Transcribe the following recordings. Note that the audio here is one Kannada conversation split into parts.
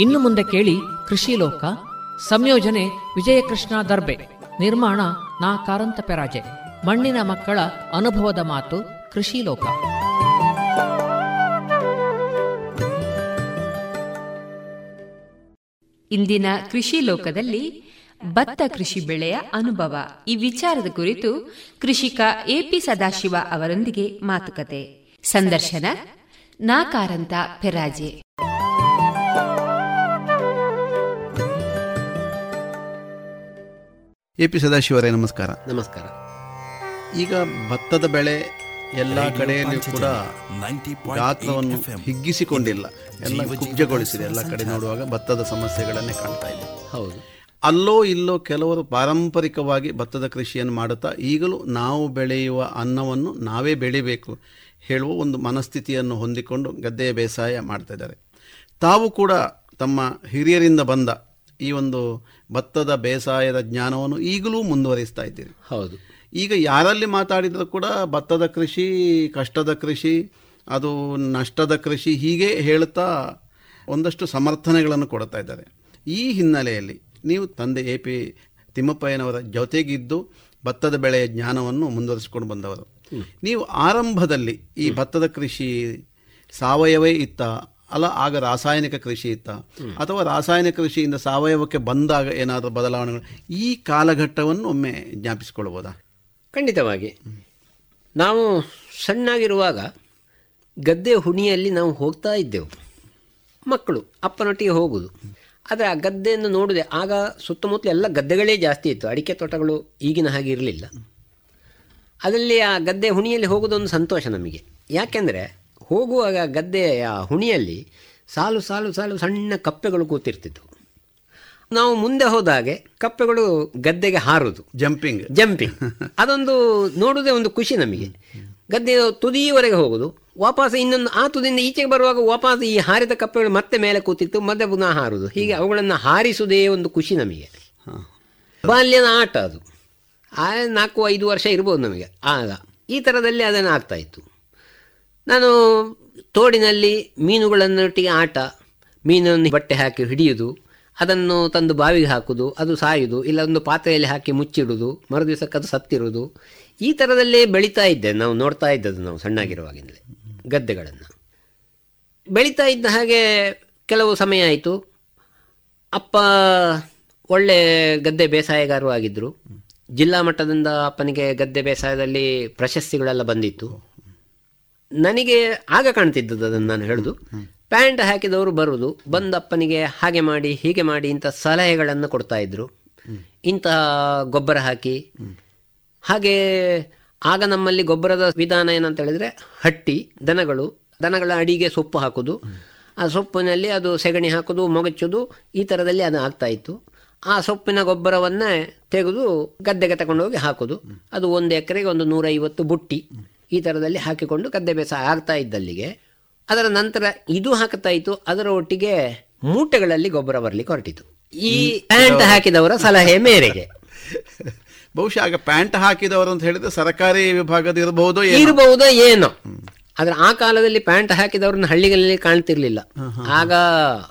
ಇನ್ನು ಮುಂದೆ ಕೇಳಿ ಕೃಷಿ ಲೋಕ, ಸಂಯೋಜನೆ ವಿಜಯಕೃಷ್ಣ ದರ್ಬೆ, ನಿರ್ಮಾಣ ನಾ ಕಾರಂತ ಪೆರಾಜೆ, ಮಣ್ಣಿನ ಮಕ್ಕಳ ಅನುಭವದ ಮಾತು ಕೃಷಿ ಲೋಕ. ಇಂದಿನ ಕೃಷಿ ಲೋಕದಲ್ಲಿ ಭತ್ತ ಕೃಷಿ ಬೆಳೆಯ ಅನುಭವ, ಈ ವಿಚಾರದ ಕುರಿತು ಕೃಷಿಕ ಎಪಿ ಸದಾಶಿವ ಅವರೊಂದಿಗೆ ಮಾತುಕತೆ. ಸಂದರ್ಶನ ನಾಕಾರಂತ ಪೆರಾಜೆ. ಎ ಪಿ ಸದಾಶಿವರೇ ನಮಸ್ಕಾರ. ನಮಸ್ಕಾರ. ಈಗ ಭತ್ತದ ಬೆಳೆ ಎಲ್ಲ ಕಡೆಯಲ್ಲಿ ಕೂಡ ಗಾತ್ರವನ್ನು ಹಿಗ್ಗಿಸಿಕೊಂಡಿಲ್ಲ. ಎಲ್ಲ ಕುಬ್ಜಗೊಳಿಸಿದೆ. ಎಲ್ಲ ಕಡೆ ನೋಡುವಾಗ ಭತ್ತದ ಸಮಸ್ಯೆಗಳನ್ನೇ ಕಾಣ್ತಾ ಇದೆ. ಹೌದು. ಅಲ್ಲೋ ಇಲ್ಲೋ ಕೆಲವರು ಪಾರಂಪರಿಕವಾಗಿ ಭತ್ತದ ಕೃಷಿಯನ್ನು ಮಾಡುತ್ತಾ ಈಗಲೂ ನಾವು ಬೆಳೆಯುವ ಅನ್ನವನ್ನು ನಾವೇ ಬೆಳಿಬೇಕು ಹೇಳುವ ಒಂದು ಮನಸ್ಥಿತಿಯನ್ನು ಹೊಂದಿಕೊಂಡು ಗದ್ದೆಯ ಬೇಸಾಯ ಮಾಡ್ತಾ ಇದ್ದಾರೆ. ತಾವು ಕೂಡ ತಮ್ಮ ಹಿರಿಯರಿಂದ ಬಂದ ಈ ಒಂದು ಭತ್ತದ ಬೇಸಾಯದ ಜ್ಞಾನವನ್ನು ಈಗಲೂ ಮುಂದುವರಿಸ್ತಾ ಇದ್ದೀರಿ. ಹೌದು. ಈಗ ಯಾರಲ್ಲಿ ಮಾತಾಡಿದರೂ ಕೂಡ ಭತ್ತದ ಕೃಷಿ ಕಷ್ಟದ ಕೃಷಿ ಅದು ನಷ್ಟದ ಕೃಷಿ ಹೀಗೆ ಹೇಳ್ತಾ ಒಂದಷ್ಟು ಸಮರ್ಥನೆಗಳನ್ನು ಕೊಡ್ತಾ ಇದ್ದಾರೆ. ಈ ಹಿನ್ನೆಲೆಯಲ್ಲಿ ನೀವು ತಂದೆ ಎ ಪಿ ತಿಮ್ಮಪ್ಪಯ್ಯನವರ ಜೊತೆಗಿದ್ದು ಭತ್ತದ ಬೆಳೆಯ ಜ್ಞಾನವನ್ನು ಮುಂದುವರಿಸಿಕೊಂಡು ಬಂದವರು. ನೀವು ಆರಂಭದಲ್ಲಿ ಈ ಭತ್ತದ ಕೃಷಿ ಸಾವಯವೇ ಇತ್ತ ಅಲ್ಲ ಆಗ ರಾಸಾಯನಿಕ ಕೃಷಿ ಇತ್ತ. ಅಥವಾ ರಾಸಾಯನಿಕ ಕೃಷಿಯಿಂದ ಸಾವಯವಕ್ಕೆ ಬಂದಾಗ ಏನಾದರೂ ಬದಲಾವಣೆಗಳು, ಈ ಕಾಲಘಟ್ಟವನ್ನು ಒಮ್ಮೆ ಜ್ಞಾಪಿಸಿಕೊಳ್ಬೋದಾ ಖಂಡಿತವಾಗಿ. ನಾವು ಸಣ್ಣಾಗಿರುವಾಗ ಗದ್ದೆ ಹುಣಿಯಲ್ಲಿ ನಾವು ಹೋಗ್ತಾ ಇದ್ದೆವು. ಮಕ್ಕಳು, ಅಪ್ಪನೊಟ್ಟಿಗೆ ಹೋಗುದು. ಆದರೆ ಆ ಗದ್ದೆಯನ್ನು ನೋಡಿದೆ, ಆಗ ಸುತ್ತಮುತ್ತಲು ಎಲ್ಲ ಗದ್ದೆಗಳೇ ಜಾಸ್ತಿ ಇತ್ತು. ಅಡಿಕೆ ತೋಟಗಳು ಈಗಿನ ಹಾಗೆ ಇರಲಿಲ್ಲ. ಅದರಲ್ಲಿ ಆ ಗದ್ದೆ ಹುಣಿಯಲ್ಲಿ ಹೋಗೋದೊಂದು ಸಂತೋಷ ನಮಗೆ. ಯಾಕೆಂದರೆ ಹೋಗುವಾಗ ಗದ್ದೆಯ ಹುಣಿಯಲ್ಲಿ ಸಾಲು ಸಾಲು ಸಾಲು ಸಣ್ಣ ಕಪ್ಪೆಗಳು ಕೂತಿರ್ತಿದ್ವು. ನಾವು ಮುಂದೆ ಹೋದಾಗೆ ಕಪ್ಪೆಗಳು ಗದ್ದೆಗೆ ಹಾರುದು. ಜಂಪಿಂಗ್ ಜಂಪಿಂಗ್ ಅದೊಂದು ನೋಡುವುದೇ ಒಂದು ಖುಷಿ ನಮಗೆ. ಗದ್ದೆ ತುದಿಯವರೆಗೆ ಹೋಗುದು. ವಾಪಸ್ ಇನ್ನೊಂದು ಆ ತುದಿಯಿಂದ ಈಚೆಗೆ ಬರುವಾಗ ವಾಪಸ್ ಈ ಹಾರಿದ ಕಪ್ಪೆಗಳು ಮತ್ತೆ ಮೇಲೆ ಕೂತಿತ್ತು ಮತ್ತೆ ಪುನಃ ಹಾರೋದು. ಹೀಗೆ ಅವುಗಳನ್ನು ಹಾರಿಸುವುದೇ ಒಂದು ಖುಷಿ ನಮಗೆ. ಬಾಲ್ಯದ ಆಟ ಅದು. ಆ ನಾಲ್ಕು ಐದು ವರ್ಷ ಇರ್ಬೋದು ನಮಗೆ. ಆಗ ಈ ಥರದಲ್ಲಿ ಅದನ್ನು ಆಗ್ತಾ ಇತ್ತು. ನಾನು ತೋಡಿನಲ್ಲಿ ಮೀನುಗಳನ್ನೊಟ್ಟಿಗೆ ಆಟ, ಮೀನನ್ನು ಬಟ್ಟೆ ಹಾಕಿ ಹಿಡಿಯುವುದು ಅದನ್ನು ತಂದು ಬಾವಿಗೆ ಹಾಕುವುದು ಅದು ಸಾಯುವುದು ಇಲ್ಲ ಒಂದು ಪಾತ್ರೆಯಲ್ಲಿ ಹಾಕಿ ಮುಚ್ಚಿಡುವುದು ಮರುದಿವಸಕ್ಕೆ ಅದು ಸತ್ತಿರುವುದು. ಈ ಥರದಲ್ಲೇ ಬೆಳೀತಾ ಇದ್ದೆ, ನಾವು ನೋಡ್ತಾ ಇದ್ದದ್ದು ನಾವು ಸಣ್ಣಾಗಿರುವಾಗಿಂದಲೇ, ಗದ್ದೆಗಳನ್ನು. ಬೆಳೀತಾ ಇದ್ದ ಹಾಗೆ ಕೆಲವು ಸಮಯ ಆಯಿತು. ಅಪ್ಪ ಒಳ್ಳೆ ಗದ್ದೆ ಬೇಸಾಯಗಾರರು ಆಗಿದ್ದರು ಜಿಲ್ಲಾ ಮಟ್ಟದಿಂದ ಅಪ್ಪನಿಗೆ ಗದ್ದೆ ಬೇಸಾಯದಲ್ಲಿ ಪ್ರಶಸ್ತಿಗಳೆಲ್ಲ ಬಂದಿತ್ತು. ನನಗೆ ಆಗ ಕಾಣ್ತಿದ್ದದ್ದು ಅದನ್ನು ನಾನು ಹೇಳುದು. ಪ್ಯಾಂಟ್ ಹಾಕಿದವರು ಬರುವುದು ಬಂದಪ್ಪನಿಗೆ ಹಾಗೆ ಮಾಡಿ, ಹೀಗೆ ಮಾಡಿ ಇಂಥ ಸಲಹೆಗಳನ್ನು ಕೊಡ್ತಾ ಇದ್ರು. ಇಂತಹ ಗೊಬ್ಬರ ಹಾಕಿ. ಹಾಗೆ ಆಗ ನಮ್ಮಲ್ಲಿ ಗೊಬ್ಬರದ ವಿಧಾನ ಏನಂತ ಹೇಳಿದ್ರೆ ಹಟ್ಟಿ, ದನಗಳು. ದನಗಳ ಅಡಿಗೆ ಸೊಪ್ಪು ಹಾಕೋದು. ಆ ಸೊಪ್ಪಿನಲ್ಲಿ ಅದು ಸೆಗಣಿ ಹಾಕೋದು, ಮೊಗಚುದು, ಈ ಥರದಲ್ಲಿ ಅದು ಆಗ್ತಾ ಇತ್ತು. ಆ ಸೊಪ್ಪಿನ ಗೊಬ್ಬರವನ್ನೇ ತೆಗೆದು ಗದ್ದೆಗೆ ತಗೊಂಡೋಗಿ ಹಾಕೋದು. ಅದು ಒಂದು ಎಕರೆಗೆ ಒಂದು ನೂರೈವತ್ತು ಬುಟ್ಟಿ. ಈ ಥರದಲ್ಲಿ ಹಾಕಿಕೊಂಡು ಗದ್ದೆ ಬೇಸ ಆಗ್ತಾ ಇದ್ದಲ್ಲಿಗೆ ಅದರ ನಂತರ ಇದು ಹಾಕ್ತಾ ಇತ್ತು ಅದರ ಒಟ್ಟಿಗೆ ಮೂಟೆಗಳಲ್ಲಿ ಗೊಬ್ಬರ ಬರಲಿಕ್ಕೆ ಹೊರಟಿತು. ಈ ಪ್ಯಾಂಟ್ ಹಾಕಿದವರ ಸಲಹೆ ಮೇರೆಗೆ. ಬಹುಶಃ ಆಗ ಪ್ಯಾಂಟ್ ಹಾಕಿದವರು ಅಂತ ಹೇಳಿದ್ರೆ ಸರ್ಕಾರಿ ವಿಭಾಗದ ಇರಬಹುದು ಇರಬಹುದು ಏನೋ. ಆದ್ರೆ ಆ ಕಾಲದಲ್ಲಿ ಪ್ಯಾಂಟ್ ಹಾಕಿದವ್ರನ್ನ ಹಳ್ಳಿಗಳಲ್ಲಿ ಕಾಣ್ತಿರ್ಲಿಲ್ಲ. ಆಗ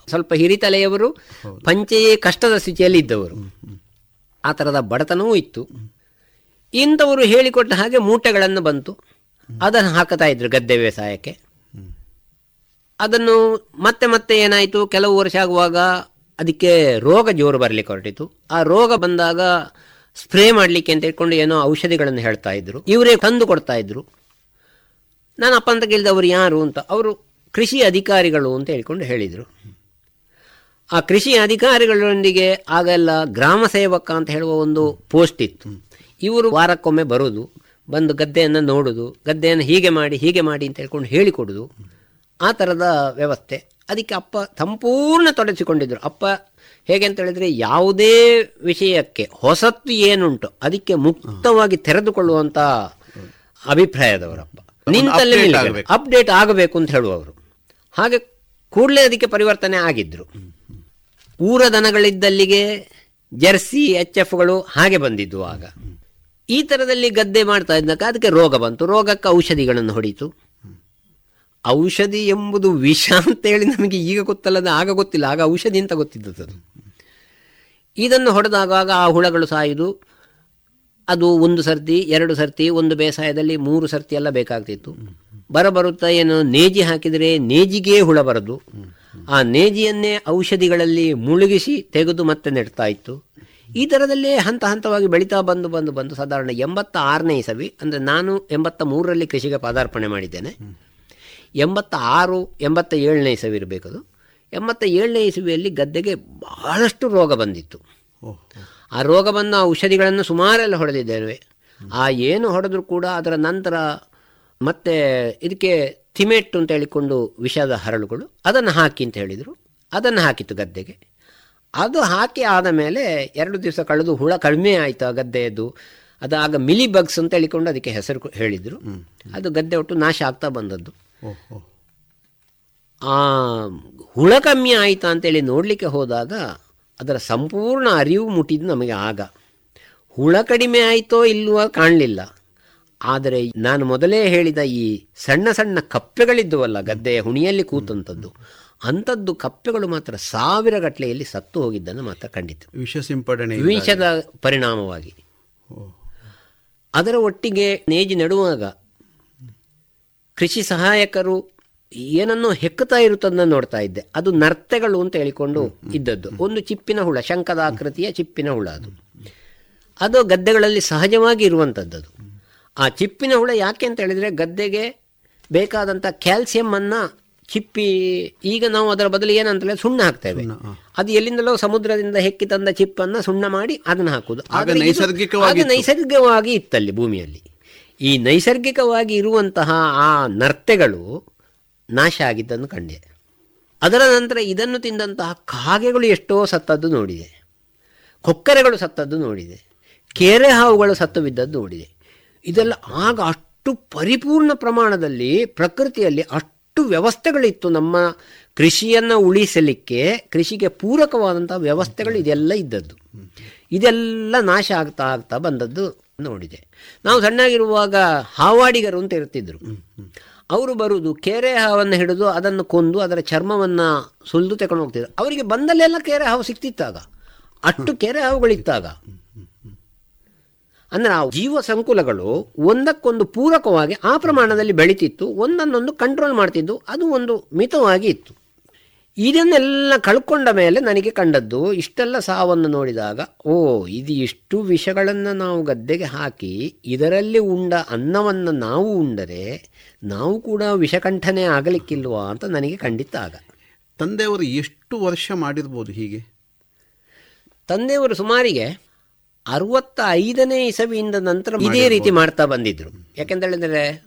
ಸ್ವಲ್ಪ ಹಿರಿತಲೆಯವರು ಪಂಚೆಯೇ ಕಷ್ಟದ ಸ್ಥಿತಿಯಲ್ಲಿ ಇದ್ದವರು. ಆ ಥರದ ಬಡತನವೂ ಇತ್ತು. ಇಂಥವರು ಹೇಳಿಕೊಟ್ಟ ಹಾಗೆ ಮೂಟೆಗಳನ್ನು ಬಂತು. ಅದನ್ನು ಹಾಕುತ್ತಾ ಇದ್ರು ಗದ್ದೆ ವ್ಯವಸಾಯಕ್ಕೆ. ಅದನ್ನು ಮತ್ತೆ ಮತ್ತೆ ಏನಾಯಿತು? ಕೆಲವು ವರ್ಷ ಆಗುವಾಗ ಅದಕ್ಕೆ ರೋಗ ಜೋರು ಬರಲಿಕ್ಕೆ ಹೊರಟಿತು. ಆ ರೋಗ ಬಂದಾಗ ಸ್ಪ್ರೇ ಮಾಡಲಿಕ್ಕೆ ಅಂತ ಹೇಳ್ಕೊಂಡು ಏನೋ ಔಷಧಿಗಳನ್ನು ಹೇಳ್ತಾ ಇದ್ರು. ಇವರೇ ತಂದು ಕೊಡ್ತಾ ಇದ್ರು. ನಾನು ಅಪ್ಪ ಅಂತ ಕೇಳಿದವರು ಯಾರು? ಅಂತ. ಅವರು ಕೃಷಿ ಅಧಿಕಾರಿಗಳು ಅಂತ ಹೇಳ್ಕೊಂಡು ಹೇಳಿದರು. ಆ ಕೃಷಿ ಅಧಿಕಾರಿಗಳೊಂದಿಗೆ ಆಗೆಲ್ಲ ಗ್ರಾಮ ಸೇವಕ ಅಂತ ಹೇಳುವ ಒಂದು ಪೋಸ್ಟ್ ಇತ್ತು. ಇವರು ವಾರಕ್ಕೊಮ್ಮೆ ಬರೋದು. ಬಂದು ಗದ್ದೆಯನ್ನು ನೋಡೋದು ಗದ್ದೆಯನ್ನು ಹೀಗೆ ಮಾಡಿ ಹೀಗೆ ಮಾಡಿ ಅಂತ ಹೇಳ್ಕೊಂಡು ಹೇಳಿಕೊಡೋದು. ಆ ಥರದ ವ್ಯವಸ್ಥೆ. ಅದಕ್ಕೆ ಅಪ್ಪ ಸಂಪೂರ್ಣ ತೊಡಗಿಸಿಕೊಂಡಿದ್ದರು ಅಪ್ಪ ಹೇಗೆ ಅಂತ ಹೇಳಿದರೆ ಯಾವುದೇ ವಿಷಯಕ್ಕೆ ಹೊಸತ್ತು ಏನುಂಟು ಅದಕ್ಕೆ ಮುಕ್ತವಾಗಿ ತೆರೆದುಕೊಳ್ಳುವಂಥ ಅಭಿಪ್ರಾಯದವರಪ್ಪ. ನಿಂತಲ್ಲೇ. ಅಪ್ಡೇಟ್ ಆಗಬೇಕು. ಅಂತ ಹೇಳುವವರು. ಹಾಗೆ ಕೂಡಲೇ ಅದಕ್ಕೆ ಪರಿವರ್ತನೆ ಆಗಿದ್ದರು ಊರ ದನಗಳಿದ್ದಲ್ಲಿಗೆ ಜೆರ್ಸಿ ಎಚ್ ಎಫ್ಗಳು ಹಾಗೆ ಬಂದಿದ್ವು ಆಗ. ಈ ಥರದಲ್ಲಿ ಗದ್ದೆ ಮಾಡ್ತಾ ಇದ್ದಕ್ಕೆ ಅದಕ್ಕೆ ರೋಗ ಬಂತು. ರೋಗಕ್ಕೆ ಔಷಧಿಗಳನ್ನು ಹೊಡೀತು. ಔಷಧಿ ಎಂಬುದು ವಿಷ ಅಂತೇಳಿ ನಮಗೆ ಈಗ ಗೊತ್ತಲ್ಲದ ಆಗ ಗೊತ್ತಿಲ್ಲ. ಆಗ ಔಷಧಿ ಅಂತ ಗೊತ್ತಿದ್ದದ್ದು ಇದನ್ನು ಹೊಡೆದಾಗ ಆ ಹುಳಗಳು ಸಾಯುದು. ಅದು ಒಂದು ಸರ್ತಿ, ಎರಡು ಸರ್ತಿ, ಒಂದು ಬೇಸಾಯದಲ್ಲಿ ಮೂರು ಸರ್ತಿ ಎಲ್ಲ ಬೇಕಾಗ್ತಿತ್ತು. ಬರ ಬರುತ್ತಾ ಏನು? ನೇಜಿ ಹಾಕಿದರೆ ನೇಜಿಗೆ ಹುಳ ಬರದು. ಆ ನೇಜಿಯನ್ನೇ ಔಷಧಿಗಳಲ್ಲಿ ಮುಳುಗಿಸಿ ತೆಗೆದು ಮತ್ತೆ ನೆಡ್ತಾ ಇತ್ತು. ಈ ಥರದಲ್ಲೇ ಹಂತ ಹಂತವಾಗಿ ಬೆಳೀತಾ ಬಂದು ಬಂದು ಬಂದು ಸಾಧಾರಣ ಎಂಬತ್ತ ಆರನೇ ಇಸವಿ ಅಂದರೆ ನಾನು ಎಂಬತ್ತ ಮೂರರಲ್ಲಿ ಕೃಷಿಗೆ ಪದಾರ್ಪಣೆ ಮಾಡಿದ್ದೇನೆ. ಎಂಬತ್ತ ಆರು ಎಂಬತ್ತ ಏಳನೇ ಇಸವಿ ಇರಬೇಕದು ಎಂಬತ್ತ ಏಳನೇ ಇಸವಿಯಲ್ಲಿ ಗದ್ದೆಗೆ ಬಹಳಷ್ಟು ರೋಗ ಬಂದಿತ್ತು. ಆ ರೋಗ ಆ ಔಷಧಿಗಳನ್ನು ಸುಮಾರೆಲ್ಲ ಹೊಡೆದಿದ್ದೇವೆ. ಆ ಏನು ಹೊಡೆದ್ರೂ ಕೂಡ ಅದರ ನಂತರ ಮತ್ತೆ ಇದಕ್ಕೆ ಥಿಮೆಟ್ ಅಂತ ಹೇಳಿಕೊಂಡು ವಿಷದ ಹರಳುಗಳು ಅದನ್ನು ಹಾಕಿ ಅಂತ ಹೇಳಿದರು. ಅದನ್ನು ಹಾಕಿತ್ತು ಗದ್ದೆಗೆ. ಅದು ಹಾಕಿ ಆದ ಮೇಲೆ ಎರಡು ದಿವಸ ಕಳೆದು ಹುಳ ಕಡಿಮೆ ಆಯಿತು ಆ ಗದ್ದೆಯದು ಅದು ಆಗ ಮಿಲಿ ಬಗ್ಸ್ ಅಂತ ಹೇಳಿಕೊಂಡು ಅದಕ್ಕೆ ಹೆಸರು ಹೇಳಿದರು. ಅದು ಗದ್ದೆ ಒಟ್ಟು ನಾಶ ಆಗ್ತಾ ಬಂದದ್ದು. ಆ ಹುಳ ಕಮ್ಮಿ ಆಯಿತಾ ಅಂತೇಳಿ ನೋಡಲಿಕ್ಕೆ ಹೋದಾಗ ಅದರ ಸಂಪೂರ್ಣ ಅರಿವು ಮುಟ್ಟಿದ್ದು ನಮಗೆ ಆಗ. ಹುಳ ಕಡಿಮೆ ಆಯಿತೋ ಇಲ್ಲವೋ ಕಾಣಲಿಲ್ಲ. ಆದರೆ ನಾನು ಮೊದಲೇ ಹೇಳಿದ ಈ ಸಣ್ಣ ಸಣ್ಣ ಕಪ್ಪೆಗಳಿದ್ದವಲ್ಲ ಗದ್ದೆಯ ಹುಣಿಯಲ್ಲಿ ಕೂತಂಥದ್ದು ಅಂಥದ್ದು ಕಪ್ಪೆಗಳು ಮಾತ್ರ ಸಾವಿರ ಗಟ್ಟಲೆಯಲ್ಲಿ ಸತ್ತು ಹೋಗಿದ್ದನ್ನು ಮಾತ್ರ ಕಂಡಿತು ವಿಷ ಸಿಂಪಡಣೆ ವಿಷದ ಪರಿಣಾಮವಾಗಿ. ಅದರ ಒಟ್ಟಿಗೆ ನೇಜಿ ನೆಡುವಾಗ ಕೃಷಿ ಸಹಾಯಕರು ಏನನ್ನೋ ಹೆಕ್ಕುತ್ತಾ ಇರುತ್ತದನ್ನ ನೋಡ್ತಾ ಇದ್ದೆ. ಅದು ನರ್ತೆಗಳು ಅಂತ ಹೇಳಿಕೊಂಡು ಇದ್ದದ್ದು. ಒಂದು ಚಿಪ್ಪಿನ ಹುಳ ಶಂಕದ ಆಕೃತಿಯ ಚಿಪ್ಪಿನ ಹುಳ ಅದು. ಅದು ಗದ್ದೆಗಳಲ್ಲಿ ಸಹಜವಾಗಿ ಇರುವಂಥದ್ದು. ಆ ಚಿಪ್ಪಿನ ಹುಳ ಯಾಕೆ ಅಂತ ಹೇಳಿದರೆ ಗದ್ದೆಗೆ ಬೇಕಾದಂಥ ಕ್ಯಾಲ್ಸಿಯಮ್ಮನ್ನು ಚಿಪ್ಪಿ ಈಗ ನಾವು ಅದರ ಬದಲು ಏನಂತ ಹೇಳಿದ್ರೆ ಸುಣ್ಣ ಹಾಕ್ತೇವೆ ಅದು ಎಲ್ಲಿಂದಲೋ ಸಮುದ್ರದಿಂದ ಹೆಕ್ಕಿ ತಂದ ಚಿಪ್ಪನ್ನು ಸುಣ್ಣ ಮಾಡಿ ಅದನ್ನು ಹಾಕುದು ಆಗ ನೈಸರ್ಗಿಕವಾಗಿ ನೈಸರ್ಗಿಕವಾಗಿ ಇತ್ತಲ್ಲಿ ಭೂಮಿಯಲ್ಲಿ. ಈ ನೈಸರ್ಗಿಕವಾಗಿ ಇರುವಂತಹ ಆ ನರ್ತೆಗಳು ನಾಶ ಆಗಿದ್ದನ್ನು ಕಂಡೆ. ಅದರ ನಂತರ ಇದನ್ನು ತಿಂದಂತಹ ಕಾಗೆಗಳು ಎಷ್ಟೋ ಸತ್ತದ್ದು ನೋಡಿದೆ. ಕೊಕ್ಕರೆಗಳು ಸತ್ತದ್ದು ನೋಡಿದೆ. ಕೆರೆ ಹಾವುಗಳು ಸತ್ತು ಬಿದ್ದದ್ದು ನೋಡಿದೆ. ಇದೆಲ್ಲ ಆಗ ಅಷ್ಟು ಪರಿಪೂರ್ಣ ಪ್ರಮಾಣದಲ್ಲಿ ಪ್ರಕೃತಿಯಲ್ಲಿ ಅಷ್ಟು ವ್ಯವಸ್ಥೆಗಳಿತ್ತು ನಮ್ಮ ಕೃಷಿಯನ್ನು ಉಳಿಸಲಿಕ್ಕೆ, ಕೃಷಿಗೆ ಪೂರಕವಾದಂಥ ವ್ಯವಸ್ಥೆಗಳು ಇದೆಲ್ಲ ಇದ್ದದ್ದು. ಇದೆಲ್ಲ ನಾಶ ಆಗ್ತಾ ಆಗ್ತಾ ಬಂದದ್ದು ನೋಡಿದೆ. ನಾವು ಸಣ್ಣಾಗಿರುವಾಗ ಹಾವಾಡಿಗರು ಅಂತ ಇರ್ತಿದ್ರು. ಅವರು ಬರುವುದು ಕೆರೆ ಹಾವನ್ನು ಹಿಡಿದು ಅದನ್ನು ಕೊಂದು ಅದರ ಚರ್ಮವನ್ನು ಸುಲಿದು ತಗೊಂಡು ಹೋಗ್ತಿದ್ರು. ಅವರಿಗೆ ಬಂದಲ್ಲೆಲ್ಲ ಕೆರೆ ಹಾವು ಸಿಕ್ತಿತ್ತಾಗ ಅಷ್ಟು ಕೆರೆ ಹಾವುಗಳಿತ್ತಾಗ ಅಂದರೆ ಆ ಜೀವ ಸಂಕುಲಗಳು ಒಂದಕ್ಕೊಂದು ಪೂರಕವಾಗಿ ಆ ಪ್ರಮಾಣದಲ್ಲಿ ಬೆಳೀತಿತ್ತು ಒಂದನ್ನೊಂದು ಕಂಟ್ರೋಲ್ ಮಾಡ್ತಿದ್ದು ಅದು ಒಂದು ಮಿತವಾಗಿ ಇತ್ತು. ಇದನ್ನೆಲ್ಲ ಕಳ್ಕೊಂಡ ಮೇಲೆ ನನಗೆ ಕಂಡದ್ದು ಇಷ್ಟೆಲ್ಲ ಸಾವನ್ನು ನೋಡಿದಾಗ ಓ ಇದು ಇಷ್ಟು ವಿಷಗಳನ್ನು ನಾವು ಗದ್ದೆಗೆ ಹಾಕಿ ಇದರಲ್ಲಿ ಉಂಡ ಅನ್ನವನ್ನು ನಾವು ಉಂಡರೆ ನಾವು ಕೂಡ ವಿಷಕಂಠನೆ ಆಗಲಿಕ್ಕಿಲ್ವಾ ಅಂತ ನನಗೆ ಖಂಡಿತ ಆಗ ತಂದೆಯವರು ಎಷ್ಟು ವರ್ಷ ಮಾಡಿರ್ಬೋದು ಹೀಗೆ? ತಂದೆಯವರು ಸುಮಾರಿಗೆ ಅರವತ್ತ ಐದನೇ ಇಸವಿಯಿಂದ ನಂತರ ಇದೇ ರೀತಿ ಮಾಡ್ತಾ ಬಂದಿದ್ರು. ಯಾಕೆಂತ ಹೇಳಿದ್ರೆ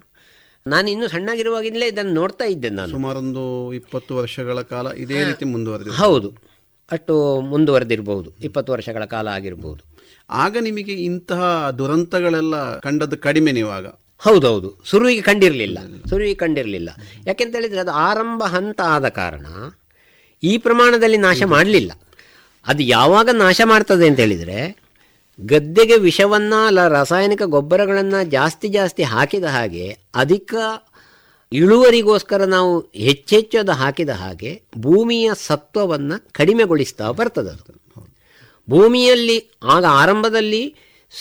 ನಾನು ಇನ್ನು ಸಣ್ಣಾಗಿರುವಾಗಿಂದಲೇ ಇದನ್ನು ನೋಡ್ತಾ ಇದ್ದೆ ನಾನು. ಸುಮಾರೊಂದು ಇಪ್ಪತ್ತು ವರ್ಷಗಳ ಕಾಲ ಇದೇ ರೀತಿ ಮುಂದುವರೆದಿದೆ. ಹೌದು. ಅಷ್ಟು ಮುಂದುವರೆದಿರಬಹುದು ಇಪ್ಪತ್ತು ವರ್ಷಗಳ ಕಾಲ ಆಗಿರಬಹುದು ಆಗ ನಿಮಗೆ ಇಂತಹ ದುರಂತಗಳೆಲ್ಲ ಕಂಡದ್ದು ಕಡಿಮೆ ನೀವಾಗ? ಹೌದೌದು. ಸುರುವಿಗೆ ಕಂಡಿರಲಿಲ್ಲ. ಸುರುವಿಗೆ ಕಂಡಿರಲಿಲ್ಲ. ಯಾಕೆಂತ ಹೇಳಿದ್ರೆ ಅದು ಆರಂಭ ಹಂತ ಆದ ಕಾರಣ ಈ ಪ್ರಮಾಣದಲ್ಲಿ ನಾಶ ಮಾಡಲಿಲ್ಲ. ಅದು ಯಾವಾಗ ನಾಶ ಮಾಡ್ತದೆ ಅಂತ ಹೇಳಿದರೆ ಗದ್ದೆಗೆ ವಿಷವನ್ನು ಅಲ್ಲ ರಾಸಾಯನಿಕ ಗೊಬ್ಬರಗಳನ್ನು ಜಾಸ್ತಿ ಜಾಸ್ತಿ ಹಾಕಿದ ಹಾಗೆ ಅಧಿಕ ಇಳುವರಿಗೋಸ್ಕರ ನಾವು ಹೆಚ್ಚೆಚ್ಚು ಅದು ಹಾಕಿದ ಹಾಗೆ ಭೂಮಿಯ ಸತ್ವವನ್ನು ಕಡಿಮೆಗೊಳಿಸ್ತಾ ಬರ್ತದೆ ಅದು. ಭೂಮಿಯಲ್ಲಿ ಆಗ ಆರಂಭದಲ್ಲಿ